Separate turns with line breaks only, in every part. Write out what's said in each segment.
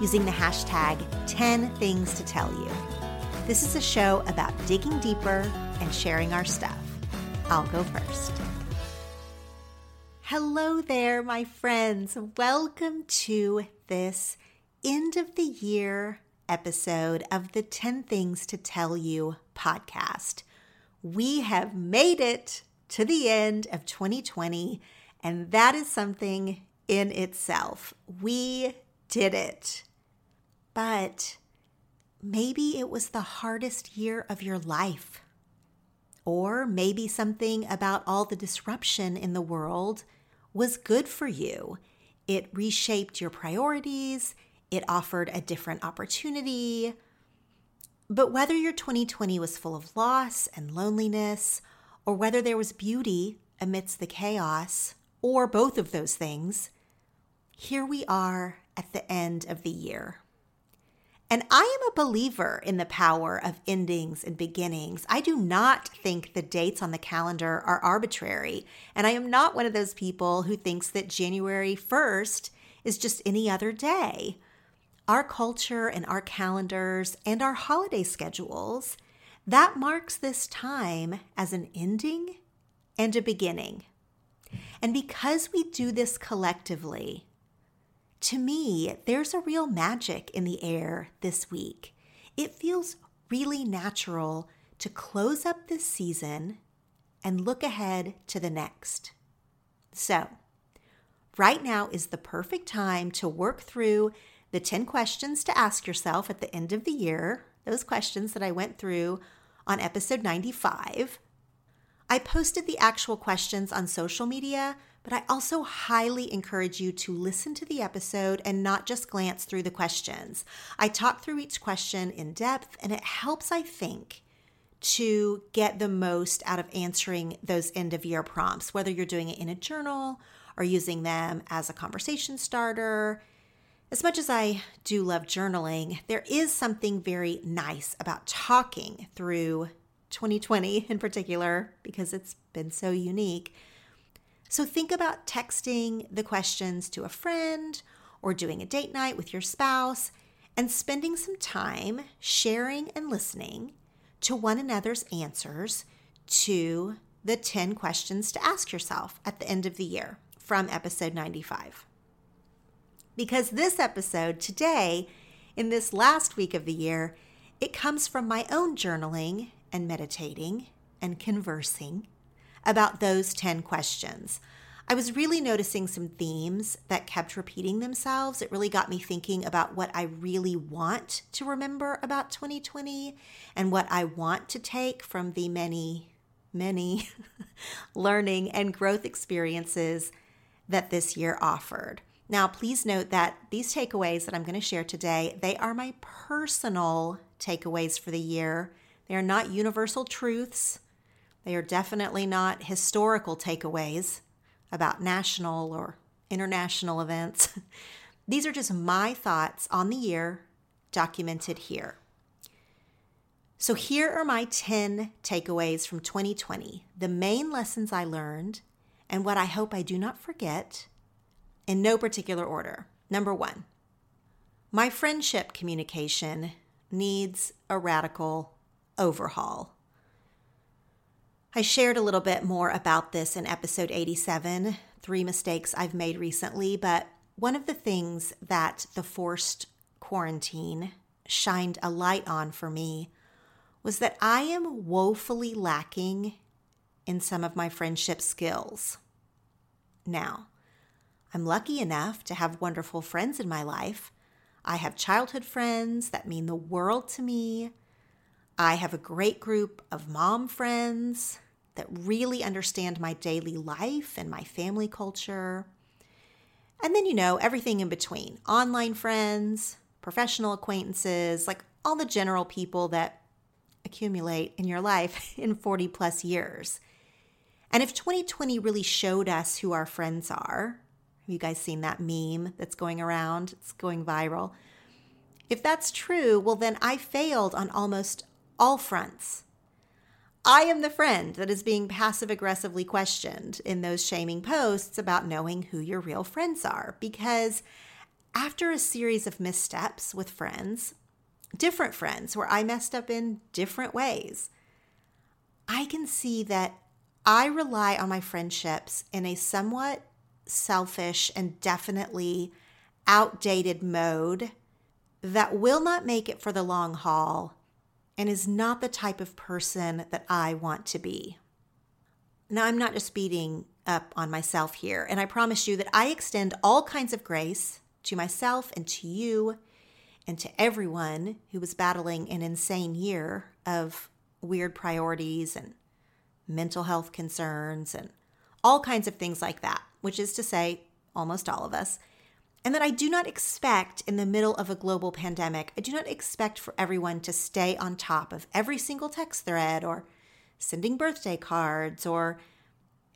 using the hashtag 10 things to tell you. This is a show about digging deeper and sharing our stuff. I'll go first. Hello there, my friends. Welcome to this end of the year episode of the 10 Things to Tell You podcast. We have made it to the end of 2020, and that is something in itself. We did it. But maybe it was the hardest year of your life. Or maybe something about all the disruption in the world was good for you. It reshaped your priorities, it offered a different opportunity. But whether your 2020 was full of loss and loneliness, or whether there was beauty amidst the chaos, or both of those things, here we are at the end of the year. And I am a believer in the power of endings and beginnings. I do not think the dates on the calendar are arbitrary. And I am not one of those people who thinks that January 1st is just any other day. Our culture and our calendars and our holiday schedules, that marks this time as an ending and a beginning. And because we do this collectively, to me, there's a real magic in the air this week. It feels really natural to close up this season and look ahead to the next. So, right now is the perfect time to work through the 10 questions to ask yourself at the end of the year, those questions that I went through on episode 95. I posted the actual questions on social media, but I also highly encourage you to listen to the episode and not just glance through the questions. I talk through each question in depth, and it helps, I think, to get the most out of answering those end of year prompts, whether you're doing it in a journal or using them as a conversation starter. As much as I do love journaling, there is something very nice about talking through 2020 in particular, because it's been so unique so think about texting the questions to a friend or doing a date night with your spouse and spending some time sharing and listening to one another's answers to the 10 questions to ask yourself at the end of the year from episode 95. Because this episode today, in this last week of the year, it comes from my own journaling and meditating and conversing about those 10 questions. I was really noticing some themes that kept repeating themselves. It really got me thinking about what I really want to remember about 2020 and what I want to take from the many, many learning and growth experiences that this year offered. Now, please note that these takeaways that I'm going to share today, they are my personal takeaways for the year. They are not universal truths. They are definitely not historical takeaways about national or international events. These are just my thoughts on the year documented here. So, here are my 10 takeaways from 2020, the main lessons I learned, and what I hope I do not forget in no particular order. Number one, my friendship communication needs a radical overhaul. I shared a little bit more about this in episode 87, three mistakes I've made recently, but one of the things that the forced quarantine shined a light on for me was that I am woefully lacking in some of my friendship skills. Now, I'm lucky enough to have wonderful friends in my life. I have childhood friends that mean the world to me. I have a great group of mom friends that really understand my daily life and my family culture. And then, you know, everything in between online friends, professional acquaintances, like all the general people that accumulate in your life in 40 plus years. And if 2020 really showed us who our friends are, have you guys seen that meme that's going around? It's going viral. If that's true, well, then I failed on almost all fronts. I am the friend that is being passive aggressively questioned in those shaming posts about knowing who your real friends are. Because after a series of missteps with friends, different friends where I messed up in different ways, I can see that I rely on my friendships in a somewhat selfish and definitely outdated mode that will not make it for the long haul and is not the type of person that I want to be. Now, I'm not just beating up on myself here, and I promise you that I extend all kinds of grace to myself and to you and to everyone who was battling an insane year of weird priorities and mental health concerns and all kinds of things like that, which is to say, almost all of us and that I do not expect in the middle of a global pandemic, I do not expect for everyone to stay on top of every single text thread or sending birthday cards or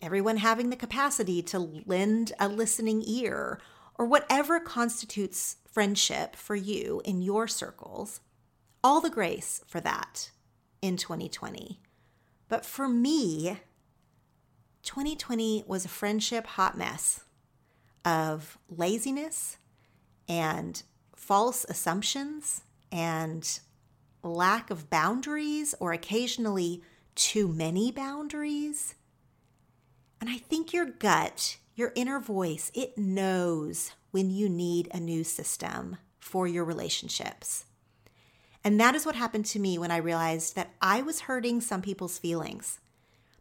everyone having the capacity to lend a listening ear or whatever constitutes friendship for you in your circles. All the grace for that in 2020. But for me, 2020 was a friendship hot mess of laziness and false assumptions and lack of boundaries or occasionally too many boundaries. And I think your gut, your inner voice, it knows when you need a new system for your relationships. And that is what happened to me when I realized that I was hurting some people's feelings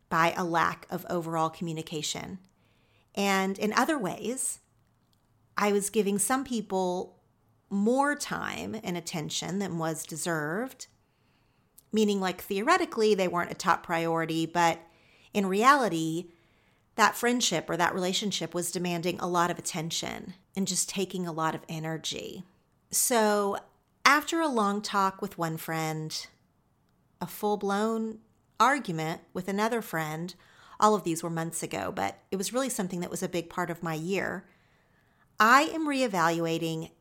by a lack of overall communication. And in other ways, I was giving some people more time and attention than was deserved, meaning, like, theoretically, they weren't a top priority, but in reality, that friendship or that relationship was demanding a lot of attention and just taking a lot of energy. So, after a long talk with one friend, a full blown argument with another friend, all of these were months ago, but it was really something that was a big part of my year. I am reevaluating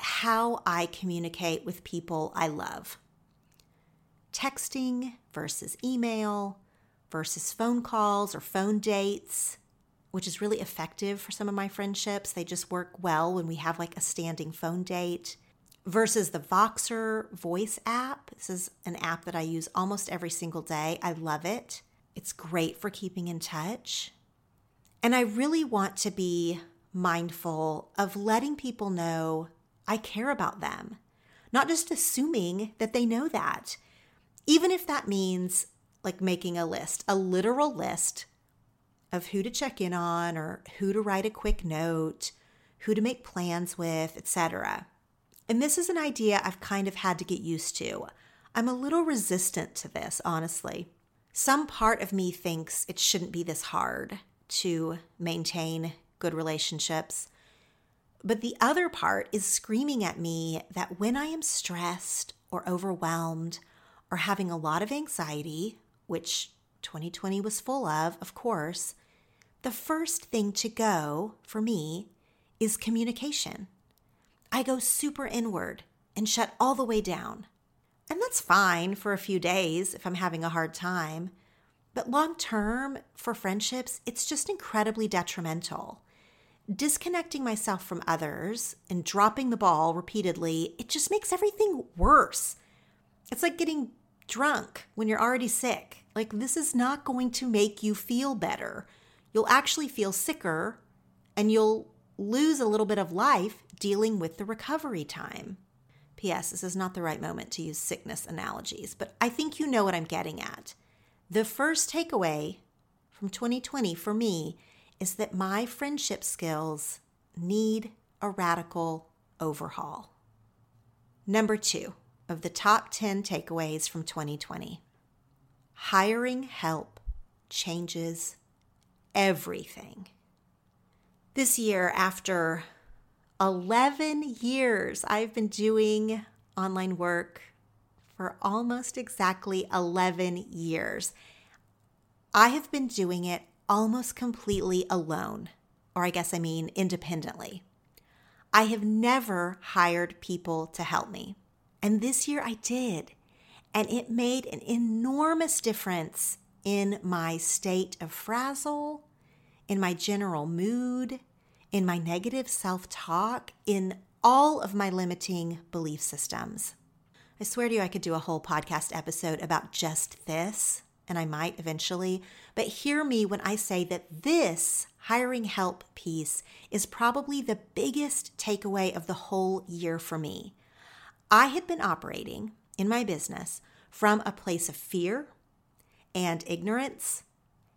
how I communicate with people I love. Texting versus email versus phone calls or phone dates, which is really effective for some of my friendships. They just work well when we have like a standing phone date. Versus the Voxer voice app. This is an app that I use almost every single day. I love it. It's great for keeping in touch. And I really want to be mindful of letting people know I care about them, not just assuming that they know that. Even if that means like making a list, a literal list of who to check in on or who to write a quick note, who to make plans with, etc. And this is an idea I've kind of had to get used to. I'm a little resistant to this, honestly. Some part of me thinks it shouldn't be this hard to maintain good relationships. But the other part is screaming at me that when I am stressed or overwhelmed or having a lot of anxiety, which 2020 was full of, of course, the first thing to go for me is communication. I go super inward and shut all the way down. And that's fine for a few days if I'm having a hard time. But long term, for friendships, it's just incredibly detrimental. Disconnecting myself from others and dropping the ball repeatedly, it just makes everything worse. It's like getting drunk when you're already sick. Like, this is not going to make you feel better. You'll actually feel sicker and you'll lose a little bit of life dealing with the recovery time. P.S. This is not the right moment to use sickness analogies, but I think you know what I'm getting at. The first takeaway from 2020 for me is that my friendship skills need a radical overhaul. Number two of the top 10 takeaways from 2020 hiring help changes everything. This year, after 11 years, I've been doing online work for almost exactly 11 years. I have been doing it almost completely alone, or I guess I mean independently. I have never hired people to help me. And this year I did. And it made an enormous difference in my state of frazzle, in my general mood, in my negative self talk, in all of my limiting belief systems. I swear to you, I could do a whole podcast episode about just this, and I might eventually. But hear me when I say that this hiring help piece is probably the biggest takeaway of the whole year for me. I had been operating in my business from a place of fear and ignorance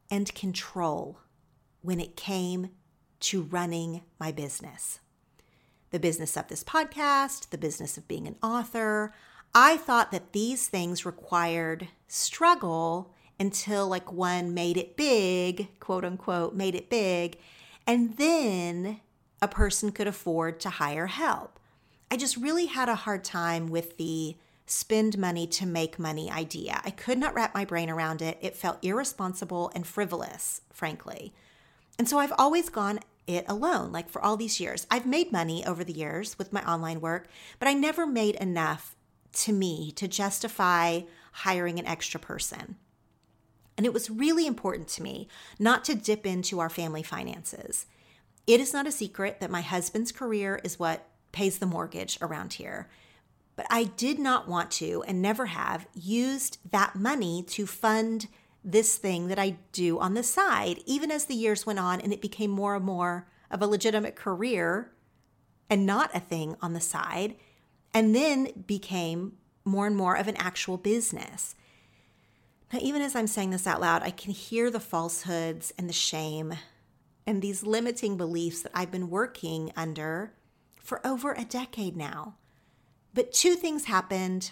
and control when it came to running my business. The business of this podcast, the business of being an author. I thought that these things required struggle until like one made it big, quote unquote, made it big, and then a person could afford to hire help. I just really had a hard time with the spend money to make money idea. I could not wrap my brain around it. It felt irresponsible and frivolous, frankly. And so I've always gone it alone, like for all these years. I've made money over the years with my online work, but I never made enough to me to justify hiring an extra person. And it was really important to me not to dip into our family finances. It is not a secret that my husband's career is what pays the mortgage around here. But I did not want to and never have used that money to fund this thing that I do on the side, even as the years went on and it became more and more of a legitimate career and not a thing on the side, and then became more and more of an actual business. Now, even as I'm saying this out loud, I can hear the falsehoods and the shame and these limiting beliefs that I've been working under for over a decade now. But two things happened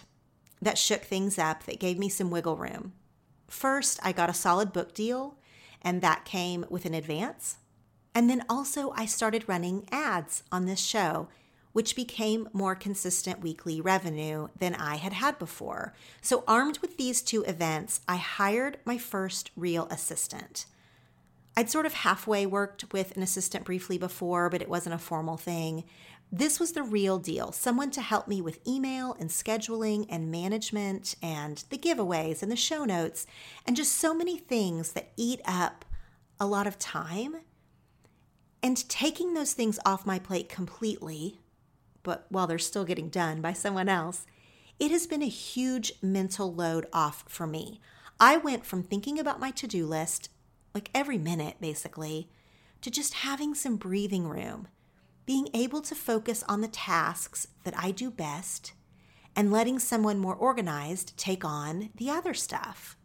that shook things up, that gave me some wiggle room. First, I got a solid book deal, and that came with an advance. And then also, I started running ads on this show, which became more consistent weekly revenue than I had had before. So, armed with these two events, I hired my first real assistant. I'd sort of halfway worked with an assistant briefly before, but it wasn't a formal thing. This was the real deal someone to help me with email and scheduling and management and the giveaways and the show notes and just so many things that eat up a lot of time. And taking those things off my plate completely, but while they're still getting done by someone else, it has been a huge mental load off for me. I went from thinking about my to do list, like every minute basically, to just having some breathing room, being able to focus on the tasks that I do best, and letting someone more organized take on the other stuff.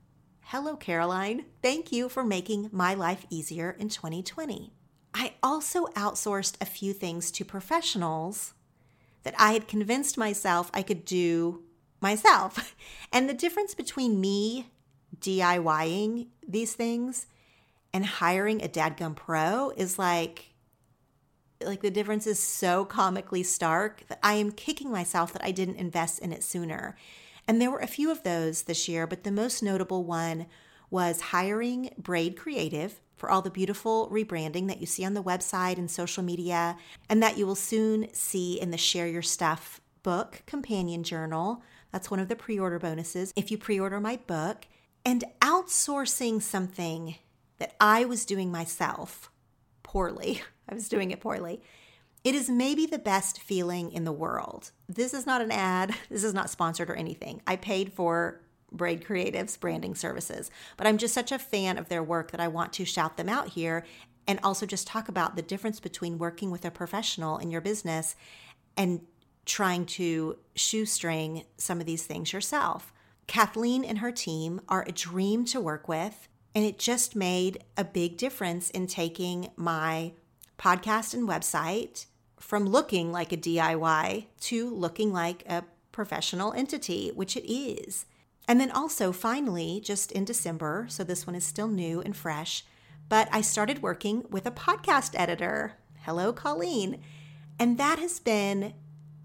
Hello, Caroline. Thank you for making my life easier in 2020. I also outsourced a few things to professionals that I had convinced myself I could do myself. And the difference between me DIYing these things and hiring a dadgum pro is like like the difference is so comically stark that I am kicking myself that I didn't invest in it sooner. And there were a few of those this year, but the most notable one was hiring Braid Creative for all the beautiful rebranding that you see on the website and social media, and that you will soon see in the Share Your Stuff book companion journal. That's one of the pre order bonuses if you pre order my book. And outsourcing something that I was doing myself poorly, I was doing it poorly. It is maybe the best feeling in the world. This is not an ad, this is not sponsored or anything. I paid for Braid Creatives branding services. But I'm just such a fan of their work that I want to shout them out here and also just talk about the difference between working with a professional in your business and trying to shoestring some of these things yourself. Kathleen and her team are a dream to work with, and it just made a big difference in taking my podcast and website from looking like a DIY to looking like a professional entity, which it is. And then also, finally, just in December, so this one is still new and fresh, but I started working with a podcast editor. Hello, Colleen. And that has been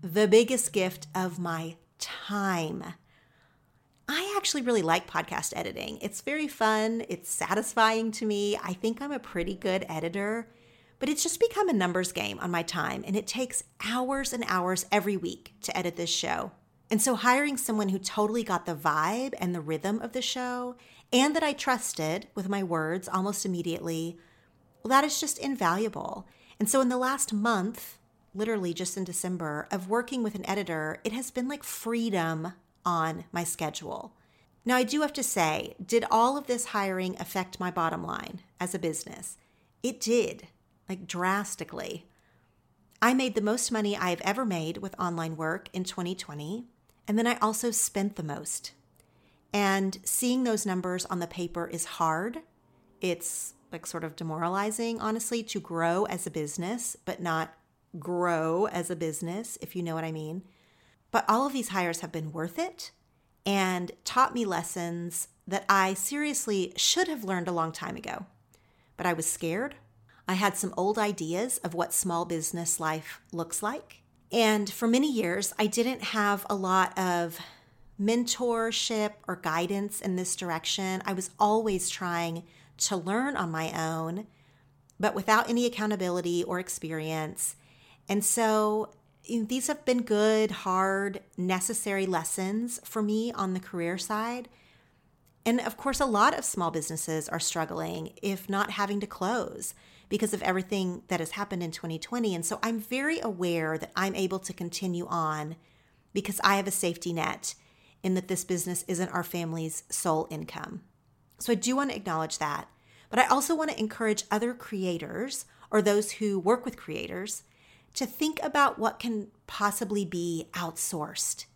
the biggest gift of my time. I actually really like podcast editing. It's very fun, it's satisfying to me. I think I'm a pretty good editor, but it's just become a numbers game on my time, and it takes hours and hours every week to edit this show. And so hiring someone who totally got the vibe and the rhythm of the show and that I trusted with my words almost immediately, well, that is just invaluable. And so in the last month, literally just in December, of working with an editor, it has been like freedom on my schedule. Now, I do have to say, did all of this hiring affect my bottom line as a business? It did, like drastically. I made the most money I have ever made with online work in 2020. And then I also spent the most. And seeing those numbers on the paper is hard. It's like sort of demoralizing, honestly, to grow as a business, but not grow as a business, if you know what I mean. But all of these hires have been worth it and taught me lessons that I seriously should have learned a long time ago. But I was scared. I had some old ideas of what small business life looks like. And for many years, I didn't have a lot of mentorship or guidance in this direction. I was always trying to learn on my own, but without any accountability or experience. And so these have been good, hard, necessary lessons for me on the career side. And of course, a lot of small businesses are struggling, if not having to close because of everything that has happened in 2020. And so I'm very aware that I'm able to continue on because I have a safety net in that this business isn't our family's sole income. So I do want to acknowledge that. But I also want to encourage other creators or those who work with creators to think about what can possibly be outsourced.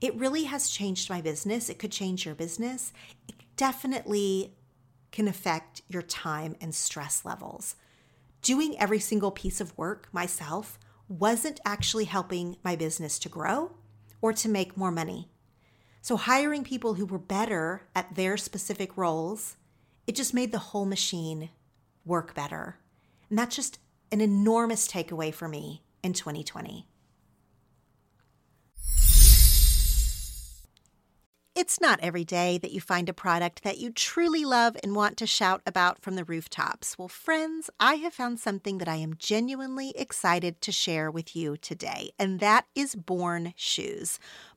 It really has changed my business. It could change your business. It definitely can affect your time and stress levels doing every single piece of work myself wasn't actually helping my business to grow or to make more money. So, hiring people who were better at their specific roles, it just made the whole machine work better. And that's just an enormous takeaway for me in 2020. It's not every day that you find a product that you truly love and want to shout about from the rooftops. Well, friends, I have found something that I am genuinely excited to share with you today, and that is Born Shoes.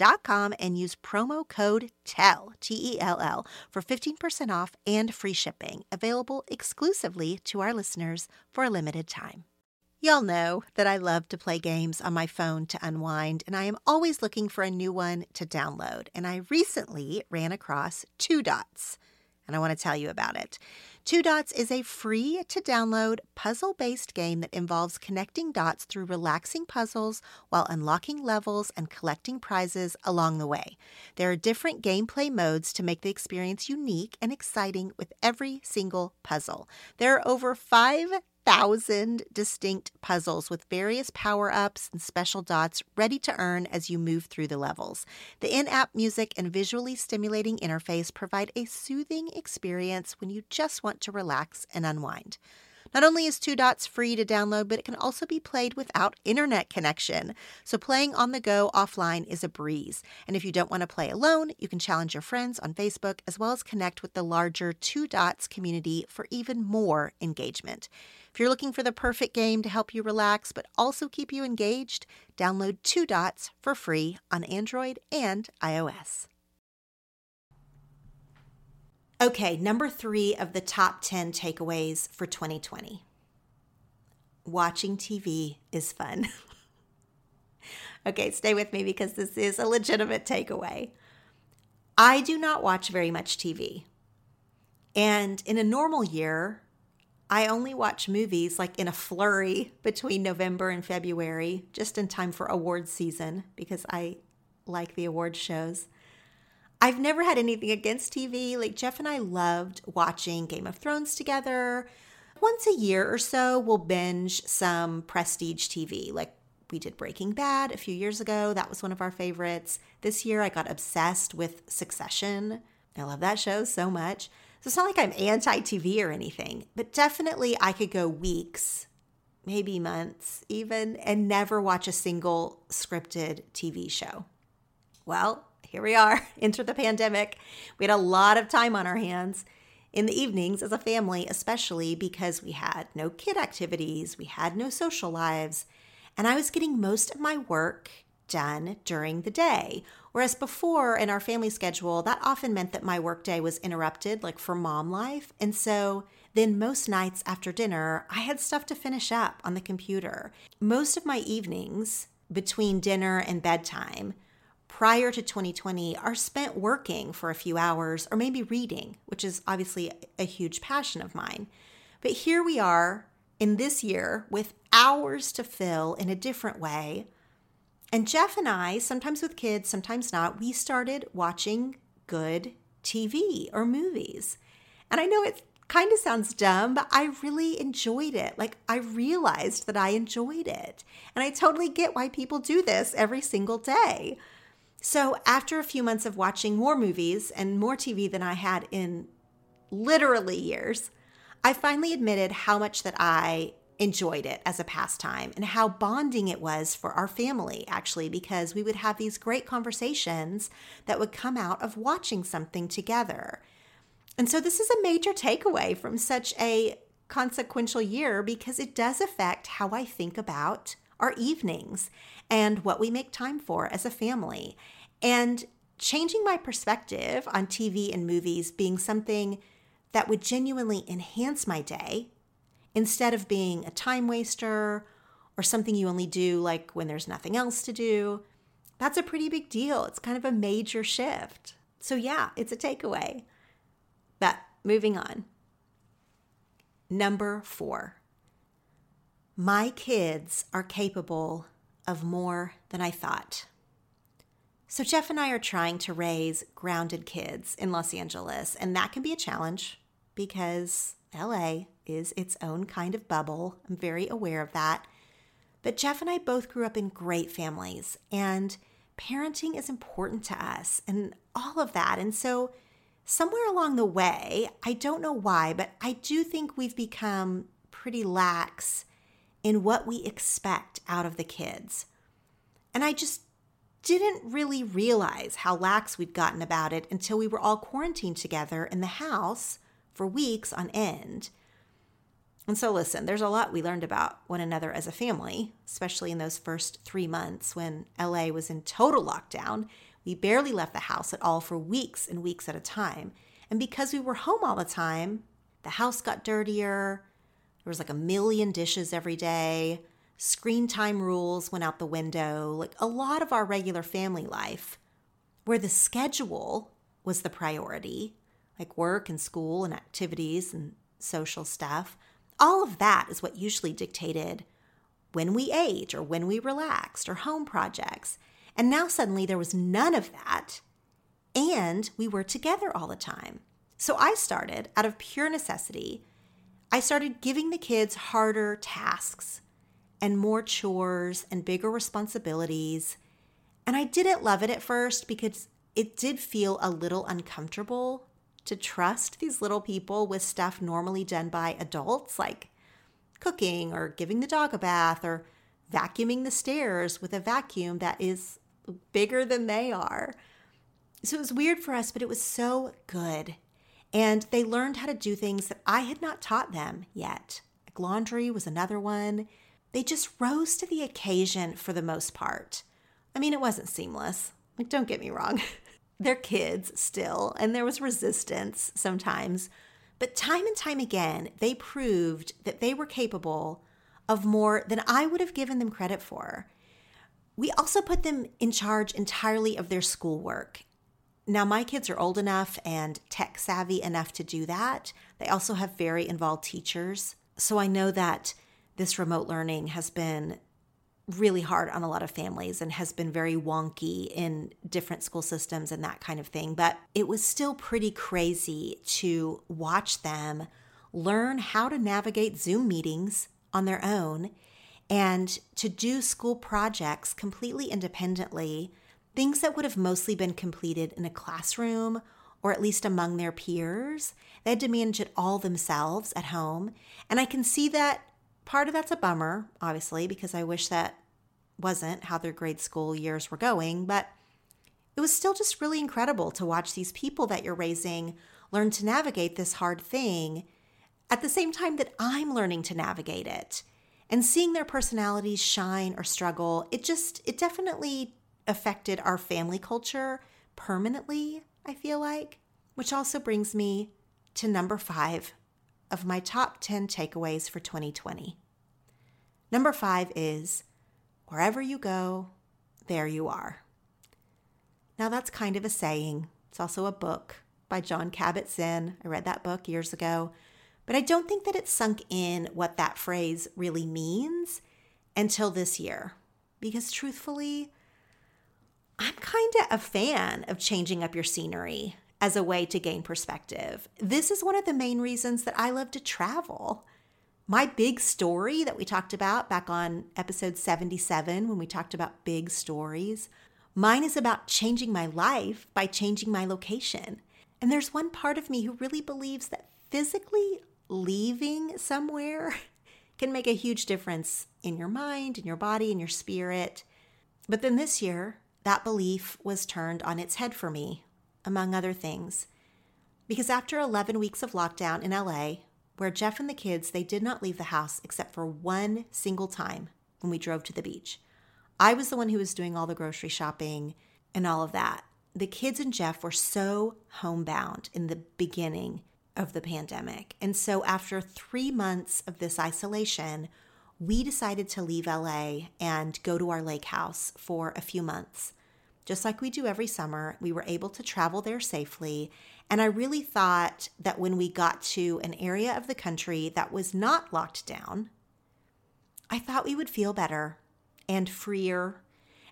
Dot com and use promo code TELL, T E L L, for 15% off and free shipping, available exclusively to our listeners for a limited time. Y'all know that I love to play games on my phone to unwind, and I am always looking for a new one to download. And I recently ran across Two Dots, and I want to tell you about it. Two Dots is a free to download puzzle based game that involves connecting dots through relaxing puzzles while unlocking levels and collecting prizes along the way. There are different gameplay modes to make the experience unique and exciting with every single puzzle. There are over 5 thousand distinct puzzles with various power ups and special dots ready to earn as you move through the levels. The in app music and visually stimulating interface provide a soothing experience when you just want to relax and unwind. Not only is Two Dots free to download, but it can also be played without internet connection. So playing on the go offline is a breeze. And if you don't want to play alone, you can challenge your friends on Facebook as well as connect with the larger Two Dots community for even more engagement. If you're looking for the perfect game to help you relax but also keep you engaged, download Two Dots for free on Android and iOS. Okay, number three of the top 10 takeaways for 2020. Watching TV is fun. okay, stay with me because this is a legitimate takeaway. I do not watch very much TV. And in a normal year, I only watch movies like in a flurry between November and February, just in time for awards season because I like the award shows. I've never had anything against TV. Like Jeff and I loved watching Game of Thrones together. Once a year or so, we'll binge some prestige TV. Like we did Breaking Bad a few years ago. That was one of our favorites. This year, I got obsessed with Succession. I love that show so much. So it's not like I'm anti TV or anything, but definitely I could go weeks, maybe months even, and never watch a single scripted TV show. Well, here we are, enter the pandemic. We had a lot of time on our hands in the evenings as a family, especially because we had no kid activities, we had no social lives, and I was getting most of my work done during the day. Whereas before in our family schedule, that often meant that my workday was interrupted, like for mom life. And so then most nights after dinner, I had stuff to finish up on the computer. Most of my evenings between dinner and bedtime prior to 2020 are spent working for a few hours or maybe reading, which is obviously a huge passion of mine. But here we are in this year with hours to fill in a different way. And Jeff and I, sometimes with kids, sometimes not, we started watching good TV or movies. And I know it kind of sounds dumb, but I really enjoyed it. Like, I realized that I enjoyed it. And I totally get why people do this every single day. So, after a few months of watching more movies and more TV than I had in literally years, I finally admitted how much that I enjoyed it as a pastime and how bonding it was for our family, actually, because we would have these great conversations that would come out of watching something together. And so, this is a major takeaway from such a consequential year because it does affect how I think about our evenings and what we make time for as a family. And changing my perspective on TV and movies being something that would genuinely enhance my day instead of being a time waster or something you only do like when there's nothing else to do. That's a pretty big deal. It's kind of a major shift. So, yeah, it's a takeaway. But moving on. Number four, my kids are capable of more than I thought. So, Jeff and I are trying to raise grounded kids in Los Angeles, and that can be a challenge because LA is its own kind of bubble. I'm very aware of that. But Jeff and I both grew up in great families, and parenting is important to us and all of that. And so, somewhere along the way, I don't know why, but I do think we've become pretty lax in what we expect out of the kids. And I just didn't really realize how lax we'd gotten about it until we were all quarantined together in the house for weeks on end. And so, listen, there's a lot we learned about one another as a family, especially in those first three months when LA was in total lockdown. We barely left the house at all for weeks and weeks at a time. And because we were home all the time, the house got dirtier. There was like a million dishes every day. Screen time rules went out the window. Like a lot of our regular family life, where the schedule was the priority, like work and school and activities and social stuff all of that is what usually dictated when we ate or when we relaxed or home projects. And now suddenly there was none of that. And we were together all the time. So I started out of pure necessity. I started giving the kids harder tasks and more chores and bigger responsibilities. And I didn't love it at first because it did feel a little uncomfortable to trust these little people with stuff normally done by adults, like cooking or giving the dog a bath or vacuuming the stairs with a vacuum that is bigger than they are. So it was weird for us, but it was so good. And they learned how to do things that I had not taught them yet. Like laundry was another one. They just rose to the occasion for the most part. I mean, it wasn't seamless. Like, don't get me wrong. they're kids still, and there was resistance sometimes. But time and time again, they proved that they were capable of more than I would have given them credit for. We also put them in charge entirely of their schoolwork. Now, my kids are old enough and tech savvy enough to do that. They also have very involved teachers. So I know that this remote learning has been really hard on a lot of families and has been very wonky in different school systems and that kind of thing. But it was still pretty crazy to watch them learn how to navigate Zoom meetings on their own and to do school projects completely independently, things that would have mostly been completed in a classroom or at least among their peers. They had to manage it all themselves at home. And I can see that part of that's a bummer, obviously, because I wish that wasn't how their grade school years were going, but it was still just really incredible to watch these people that you're raising learn to navigate this hard thing at the same time that I'm learning to navigate it. And seeing their personalities shine or struggle, it just, it definitely affected our family culture permanently, I feel like. Which also brings me to number five of my top 10 takeaways for 2020. Number five is Wherever you go, there you are. Now, that's kind of a saying. It's also a book by Jon Kabat Zinn. I read that book years ago, but I don't think that it sunk in what that phrase really means until this year. Because truthfully, I'm kind of a fan of changing up your scenery as a way to gain perspective. This is one of the main reasons that I love to travel. My big story that we talked about back on episode 77 when we talked about big stories, mine is about changing my life by changing my location. And there's one part of me who really believes that physically leaving somewhere can make a huge difference in your mind, in your body, in your spirit. But then this year, that belief was turned on its head for me, among other things. Because after 11 weeks of lockdown in LA, where Jeff and the kids, they did not leave the house except for one single time when we drove to the beach. I was the one who was doing all the grocery shopping and all of that. The kids and Jeff were so homebound in the beginning of the pandemic. And so after 3 months of this isolation, we decided to leave LA and go to our lake house for a few months. Just like we do every summer, we were able to travel there safely. And I really thought that when we got to an area of the country that was not locked down, I thought we would feel better and freer,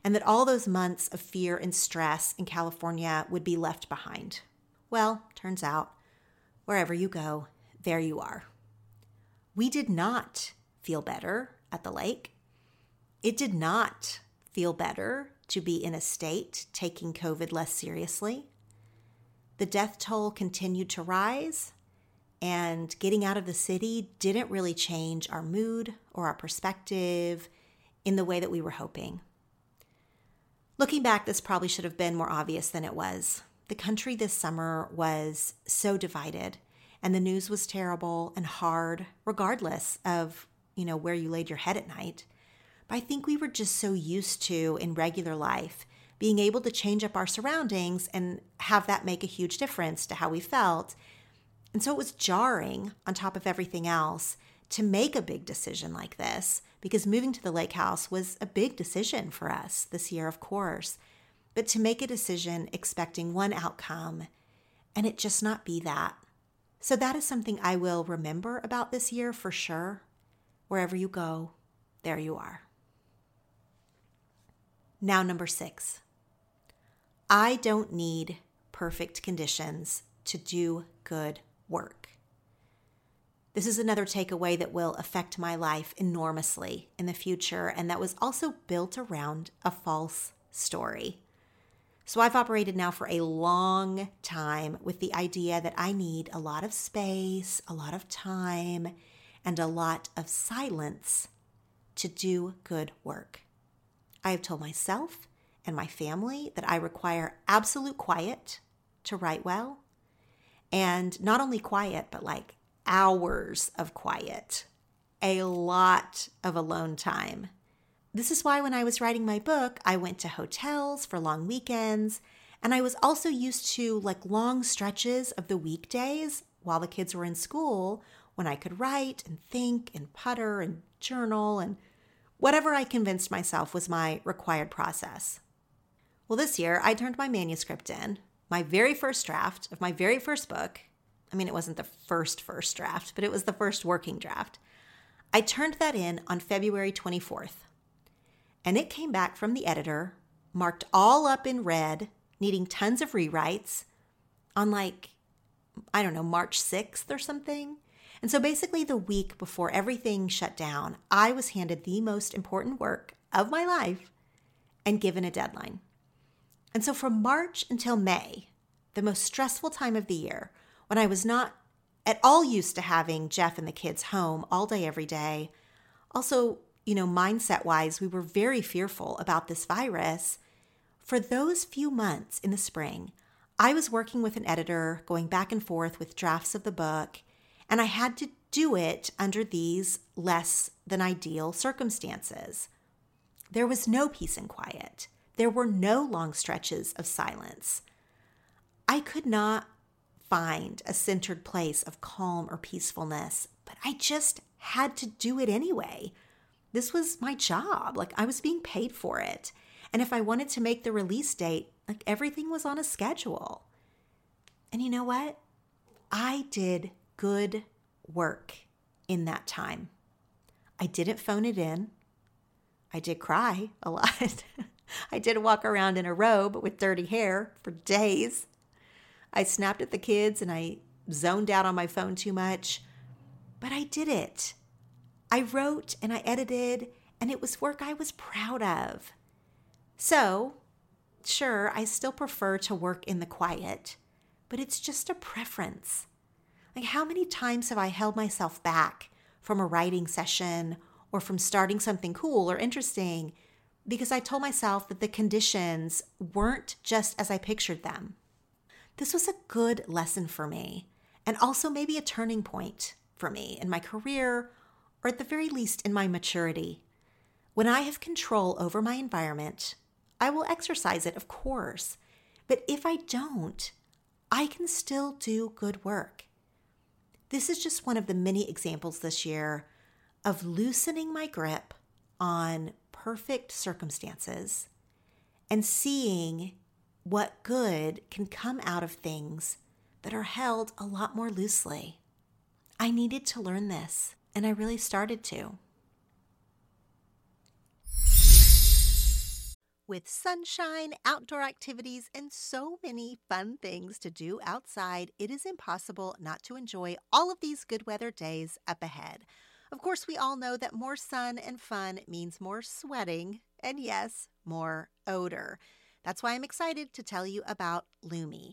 and that all those months of fear and stress in California would be left behind. Well, turns out, wherever you go, there you are. We did not feel better at the lake. It did not feel better to be in a state taking COVID less seriously. The death toll continued to rise, and getting out of the city didn't really change our mood or our perspective in the way that we were hoping. Looking back, this probably should have been more obvious than it was. The country this summer was so divided, and the news was terrible and hard, regardless of, you know, where you laid your head at night. But I think we were just so used to in regular life being able to change up our surroundings and have that make a huge difference to how we felt. And so it was jarring on top of everything else to make a big decision like this because moving to the lake house was a big decision for us this year, of course. But to make a decision expecting one outcome and it just not be that. So that is something I will remember about this year for sure. Wherever you go, there you are. Now, number six, I don't need perfect conditions to do good work. This is another takeaway that will affect my life enormously in the future, and that was also built around a false story. So I've operated now for a long time with the idea that I need a lot of space, a lot of time, and a lot of silence to do good work. I have told myself and my family that I require absolute quiet to write well. And not only quiet, but like hours of quiet, a lot of alone time. This is why when I was writing my book, I went to hotels for long weekends. And I was also used to like long stretches of the weekdays while the kids were in school when I could write and think and putter and journal and whatever I convinced myself was my required process. Well, this year I turned my manuscript in, my very first draft of my very first book. I mean, it wasn't the first, first draft, but it was the first working draft. I turned that in on February 24th. And it came back from the editor, marked all up in red, needing tons of rewrites on like, I don't know, March 6th or something. And so basically, the week before everything shut down, I was handed the most important work of my life and given a deadline. And so from March until May, the most stressful time of the year, when I was not at all used to having Jeff and the kids home all day, every day, also, you know, mindset wise, we were very fearful about this virus. For those few months in the spring, I was working with an editor, going back and forth with drafts of the book and I had to do it under these less than ideal circumstances. There was no peace and quiet. There were no long stretches of silence. I could not find a centered place of calm or peacefulness, but I just had to do it anyway. This was my job. Like I was being paid for it. And if I wanted to make the release date, like everything was on a schedule. And you know what? I did good work in that time. I didn't phone it in. I did cry a lot. I did walk around in a robe with dirty hair for days. I snapped at the kids and I zoned out on my phone too much. But I did it. I wrote and I edited, and it was work I was proud of. So, sure, I still prefer to work in the quiet, but it's just a preference. Like, how many times have I held myself back from a writing session or from starting something cool or interesting because I told myself that the conditions weren't just as I pictured them? This was a good lesson for me, and also maybe a turning point for me in my career, or at the very least in my maturity. When I have control over my environment, I will exercise it, of course. But if I don't, I can still do good work. This is just one of the many examples this year of loosening my grip on perfect circumstances and seeing what good can come out of things that are held a lot more loosely. I needed to learn this, and I really started to. With sunshine, outdoor activities, and so many fun things to do outside, it is impossible not to enjoy all of these good weather days up ahead. Of course, we all know that more sun and fun means more sweating, and yes, more odor. That's why I'm excited to tell you about Lume.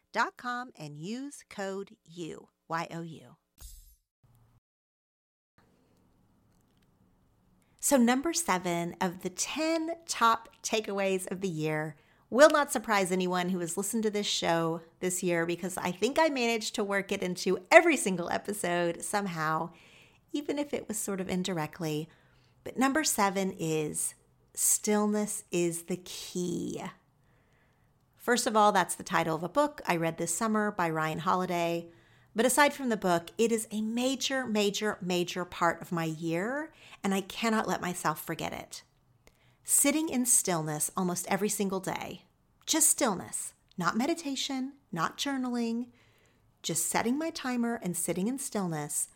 com and use code U, Y O U. So, number seven of the 10 top takeaways of the year will not surprise anyone who has listened to this show this year because I think I managed to work it into every single episode somehow, even if it was sort of indirectly. But number seven is stillness is the key. First of all, that's the title of a book I read this summer by Ryan Holiday. But aside from the book, it is a major, major, major part of my year, and I cannot let myself forget it. Sitting in stillness almost every single day, just stillness, not meditation, not journaling, just setting my timer and sitting in stillness,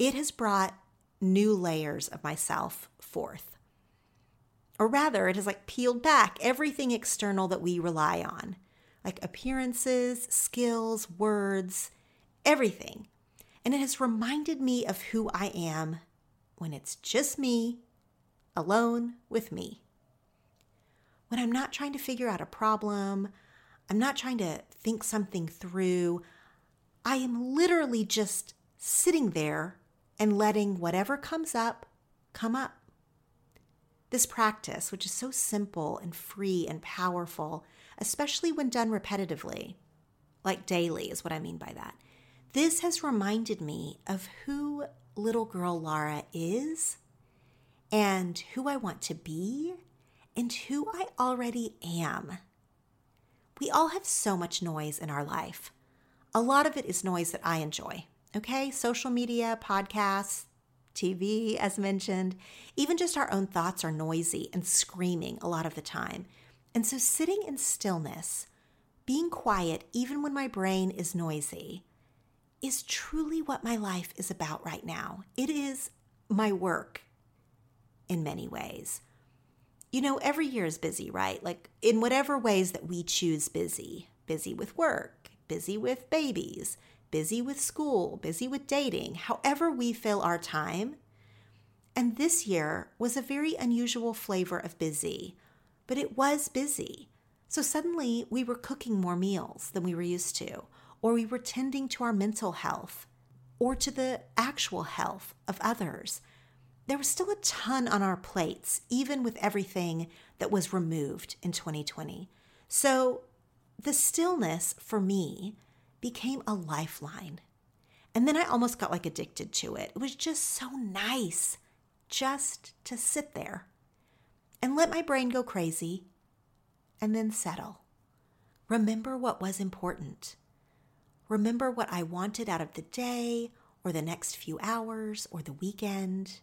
it has brought new layers of myself forth. Or rather, it has like peeled back everything external that we rely on, like appearances, skills, words, everything. And it has reminded me of who I am when it's just me, alone with me. When I'm not trying to figure out a problem, I'm not trying to think something through. I am literally just sitting there and letting whatever comes up come up. This practice, which is so simple and free and powerful, especially when done repetitively, like daily is what I mean by that, this has reminded me of who little girl Lara is and who I want to be and who I already am. We all have so much noise in our life. A lot of it is noise that I enjoy. Okay, social media, podcasts, TV, as mentioned. Even just our own thoughts are noisy and screaming a lot of the time. And so, sitting in stillness, being quiet, even when my brain is noisy, is truly what my life is about right now. It is my work in many ways. You know, every year is busy, right? Like in whatever ways that we choose busy busy with work, busy with babies, busy with school, busy with dating, however we fill our time. And this year was a very unusual flavor of busy, but it was busy. So suddenly we were cooking more meals than we were used to, or we were tending to our mental health or to the actual health of others. There was still a ton on our plates, even with everything that was removed in 2020. So the stillness for me became a lifeline. And then I almost got like addicted to it. It was just so nice just to sit there and let my brain go crazy and then settle. Remember what was important. Remember what I wanted out of the day or the next few hours or the weekend.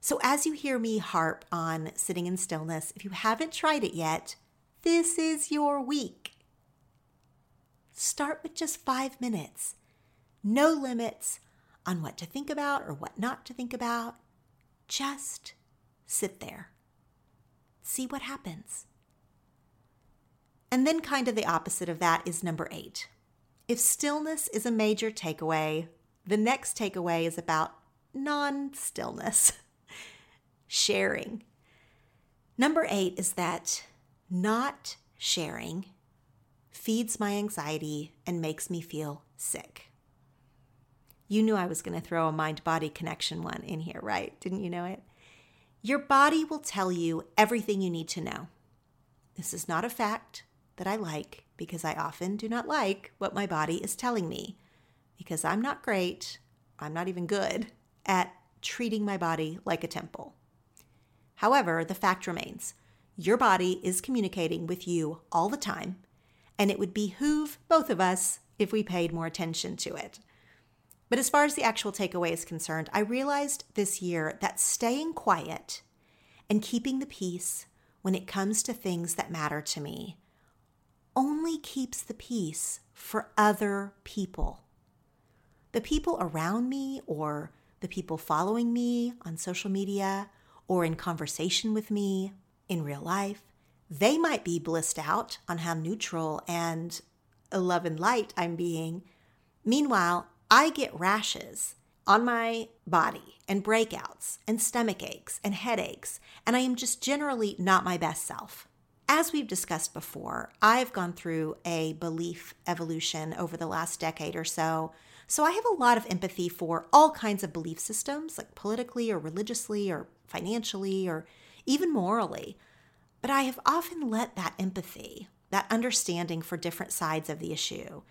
So, as you hear me harp on sitting in stillness, if you haven't tried it yet, this is your week. Start with just five minutes. No limits on what to think about or what not to think about. Just sit there. See what happens. And then, kind of the opposite of that is number eight. If stillness is a major takeaway, the next takeaway is about non stillness, sharing. Number eight is that not sharing feeds my anxiety and makes me feel sick. You knew I was going to throw a mind body connection one in here, right? Didn't you know it? Your body will tell you everything you need to know. This is not a fact that I like because I often do not like what my body is telling me because I'm not great, I'm not even good at treating my body like a temple. However, the fact remains your body is communicating with you all the time, and it would behoove both of us if we paid more attention to it. But as far as the actual takeaway is concerned, I realized this year that staying quiet and keeping the peace when it comes to things that matter to me only keeps the peace for other people. The people around me or the people following me on social media or in conversation with me in real life, they might be blissed out on how neutral and love and light I'm being. Meanwhile, I get rashes on my body and breakouts and stomach aches and headaches, and I am just generally not my best self. As we've discussed before, I've gone through a belief evolution over the last decade or so, so I have a lot of empathy for all kinds of belief systems, like politically or religiously or financially or even morally. But I have often let that empathy, that understanding for different sides of the issue,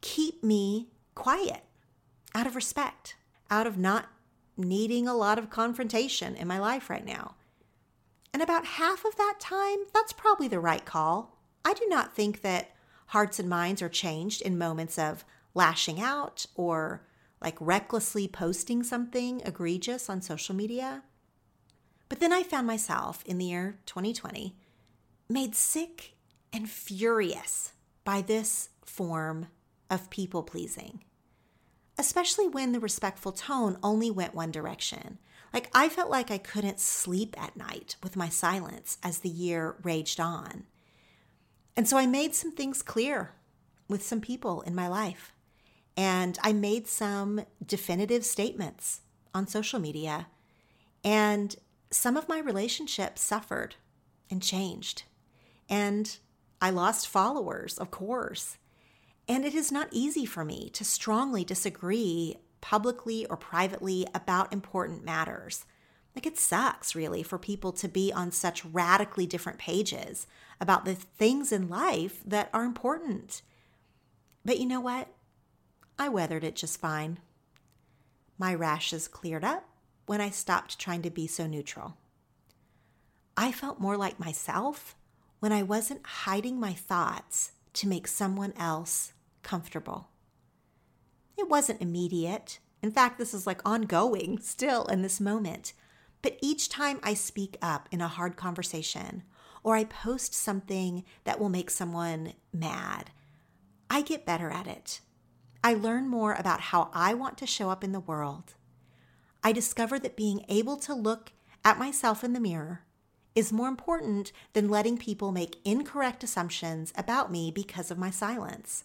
keep me quiet out of respect, out of not needing a lot of confrontation in my life right now. And about half of that time, that's probably the right call. I do not think that hearts and minds are changed in moments of lashing out or like recklessly posting something egregious on social media. But then I found myself in the year 2020 made sick and furious by this form of people pleasing especially when the respectful tone only went one direction. Like, I felt like I couldn't sleep at night with my silence as the year raged on. And so I made some things clear with some people in my life. And I made some definitive statements on social media. And some of my relationships suffered and changed. And I lost followers, of course. And it is not easy for me to strongly disagree publicly or privately about important matters. Like it sucks, really, for people to be on such radically different pages about the things in life that are important. But you know what? I weathered it just fine. My rashes cleared up when I stopped trying to be so neutral. I felt more like myself when I wasn't hiding my thoughts to make someone else comfortable. It wasn't immediate. In fact, this is like ongoing still in this moment. But each time I speak up in a hard conversation or I post something that will make someone mad, I get better at it. I learn more about how I want to show up in the world. I discover that being able to look at myself in the mirror is more important than letting people make incorrect assumptions about me because of my silence.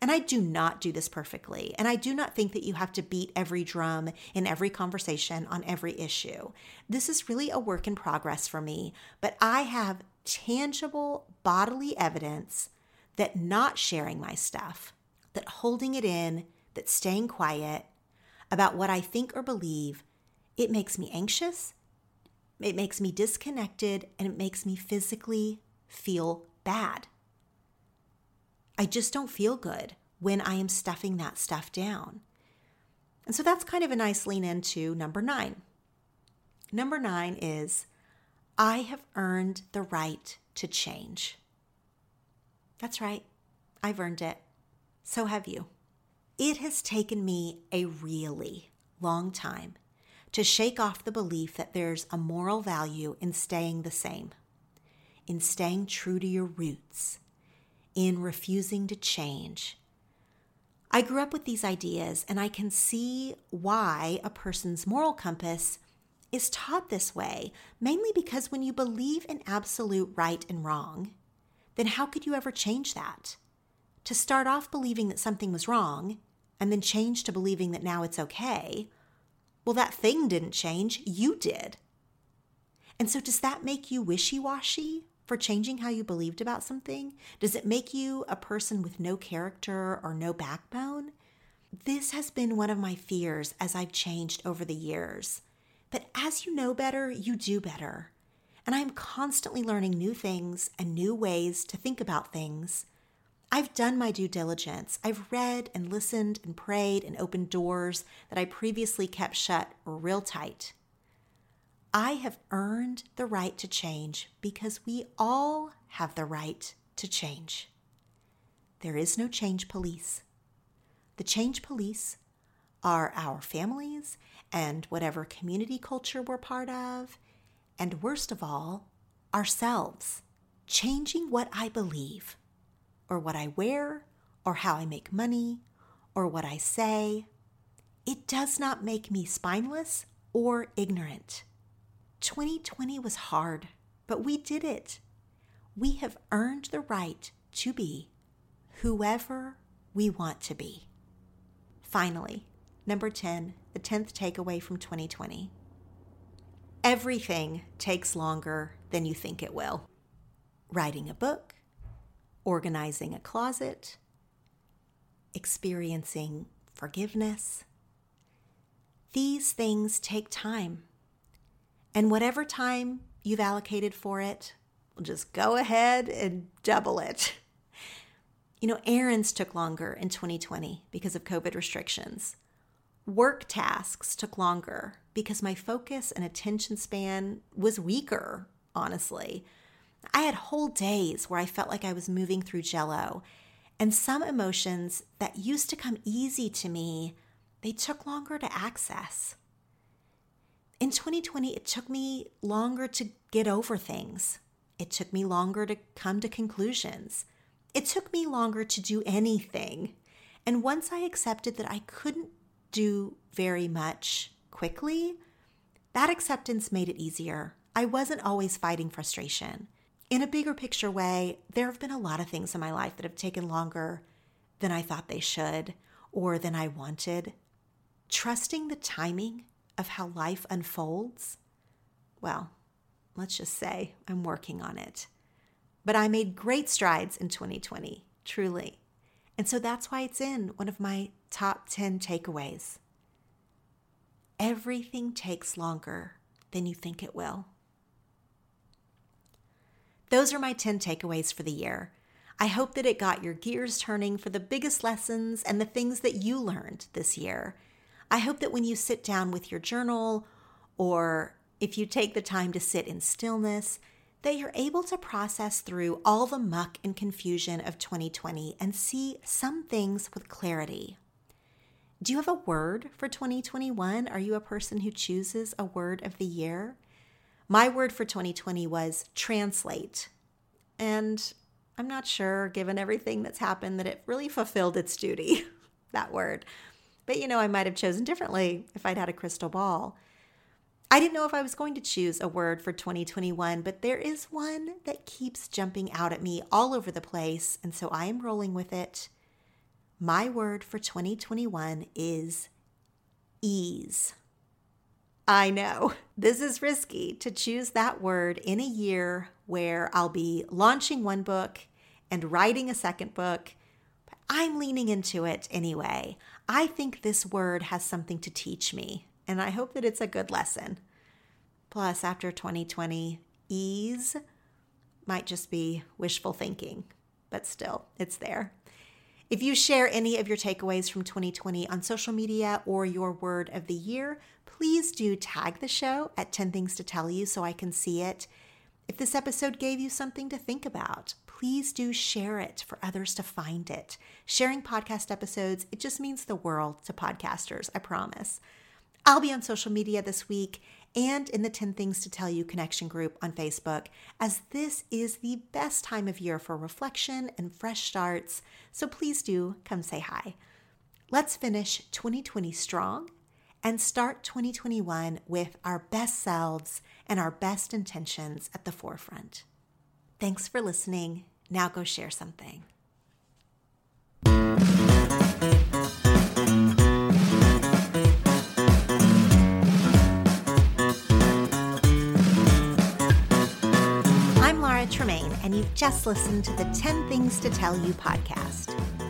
And I do not do this perfectly. And I do not think that you have to beat every drum in every conversation on every issue. This is really a work in progress for me, but I have tangible bodily evidence that not sharing my stuff, that holding it in, that staying quiet about what I think or believe, it makes me anxious, it makes me disconnected, and it makes me physically feel bad. I just don't feel good when I am stuffing that stuff down. And so that's kind of a nice lean into number nine. Number nine is I have earned the right to change. That's right, I've earned it. So have you. It has taken me a really long time to shake off the belief that there's a moral value in staying the same, in staying true to your roots, in refusing to change. I grew up with these ideas and I can see why a person's moral compass is taught this way mainly because when you believe in absolute right and wrong, then how could you ever change that? To start off believing that something was wrong and then change to believing that now it's okay, well, that thing didn't change, you did. And so, does that make you wishy washy for changing how you believed about something? Does it make you a person with no character or no backbone? This has been one of my fears as I've changed over the years. But as you know better, you do better. And I'm constantly learning new things and new ways to think about things. I've done my due diligence. I've read and listened and prayed and opened doors that I previously kept shut real tight. I have earned the right to change because we all have the right to change. There is no change police. The change police are our families and whatever community culture we're part of, and worst of all, ourselves. Changing what I believe, or what I wear, or how I make money, or what I say. It does not make me spineless or ignorant. 2020 was hard, but we did it. We have earned the right to be whoever we want to be. Finally, number 10, the 10th takeaway from 2020. Everything takes longer than you think it will. Writing a book, organizing a closet, experiencing forgiveness. These things take time. And whatever time you've allocated for it, just go ahead and double it. You know, errands took longer in 2020 because of COVID restrictions. Work tasks took longer because my focus and attention span was weaker, honestly. I had whole days where I felt like I was moving through jello, and some emotions that used to come easy to me, they took longer to access. In 2020, it took me longer to get over things. It took me longer to come to conclusions. It took me longer to do anything. And once I accepted that I couldn't do very much quickly, that acceptance made it easier. I wasn't always fighting frustration. In a bigger picture way, there have been a lot of things in my life that have taken longer than I thought they should or than I wanted. Trusting the timing of how life unfolds, well, let's just say I'm working on it. But I made great strides in 2020, truly. And so that's why it's in one of my top 10 takeaways. Everything takes longer than you think it will. Those are my 10 takeaways for the year. I hope that it got your gears turning for the biggest lessons and the things that you learned this year. I hope that when you sit down with your journal or if you take the time to sit in stillness, that you're able to process through all the muck and confusion of 2020 and see some things with clarity. Do you have a word for 2021? Are you a person who chooses a word of the year? My word for 2020 was translate. And I'm not sure, given everything that's happened, that it really fulfilled its duty, that word. But you know, I might have chosen differently if I'd had a crystal ball. I didn't know if I was going to choose a word for 2021, but there is one that keeps jumping out at me all over the place, and so I am rolling with it. My word for 2021 is ease. I know this is risky to choose that word in a year where I'll be launching one book and writing a second book, but I'm leaning into it anyway. I think this word has something to teach me and I hope that it's a good lesson. Plus, after 2020, ease might just be wishful thinking, but still, it's there. If you share any of your takeaways from 2020 on social media or your word of the year, please do tag the show at 10 Things to Tell You so I can see it. If this episode gave you something to think about, please do share it for others to find it. Sharing podcast episodes, it just means the world to podcasters, I promise. I'll be on social media this week and in the 10 Things to Tell You connection group on Facebook, as this is the best time of year for reflection and fresh starts. So please do come say hi. Let's finish 2020 strong and start 2021 with our best selves and our best intentions at the forefront. Thanks for listening. Now go share something. I'm Laura Tremaine, and you've just listened to the 10 Things to Tell You podcast.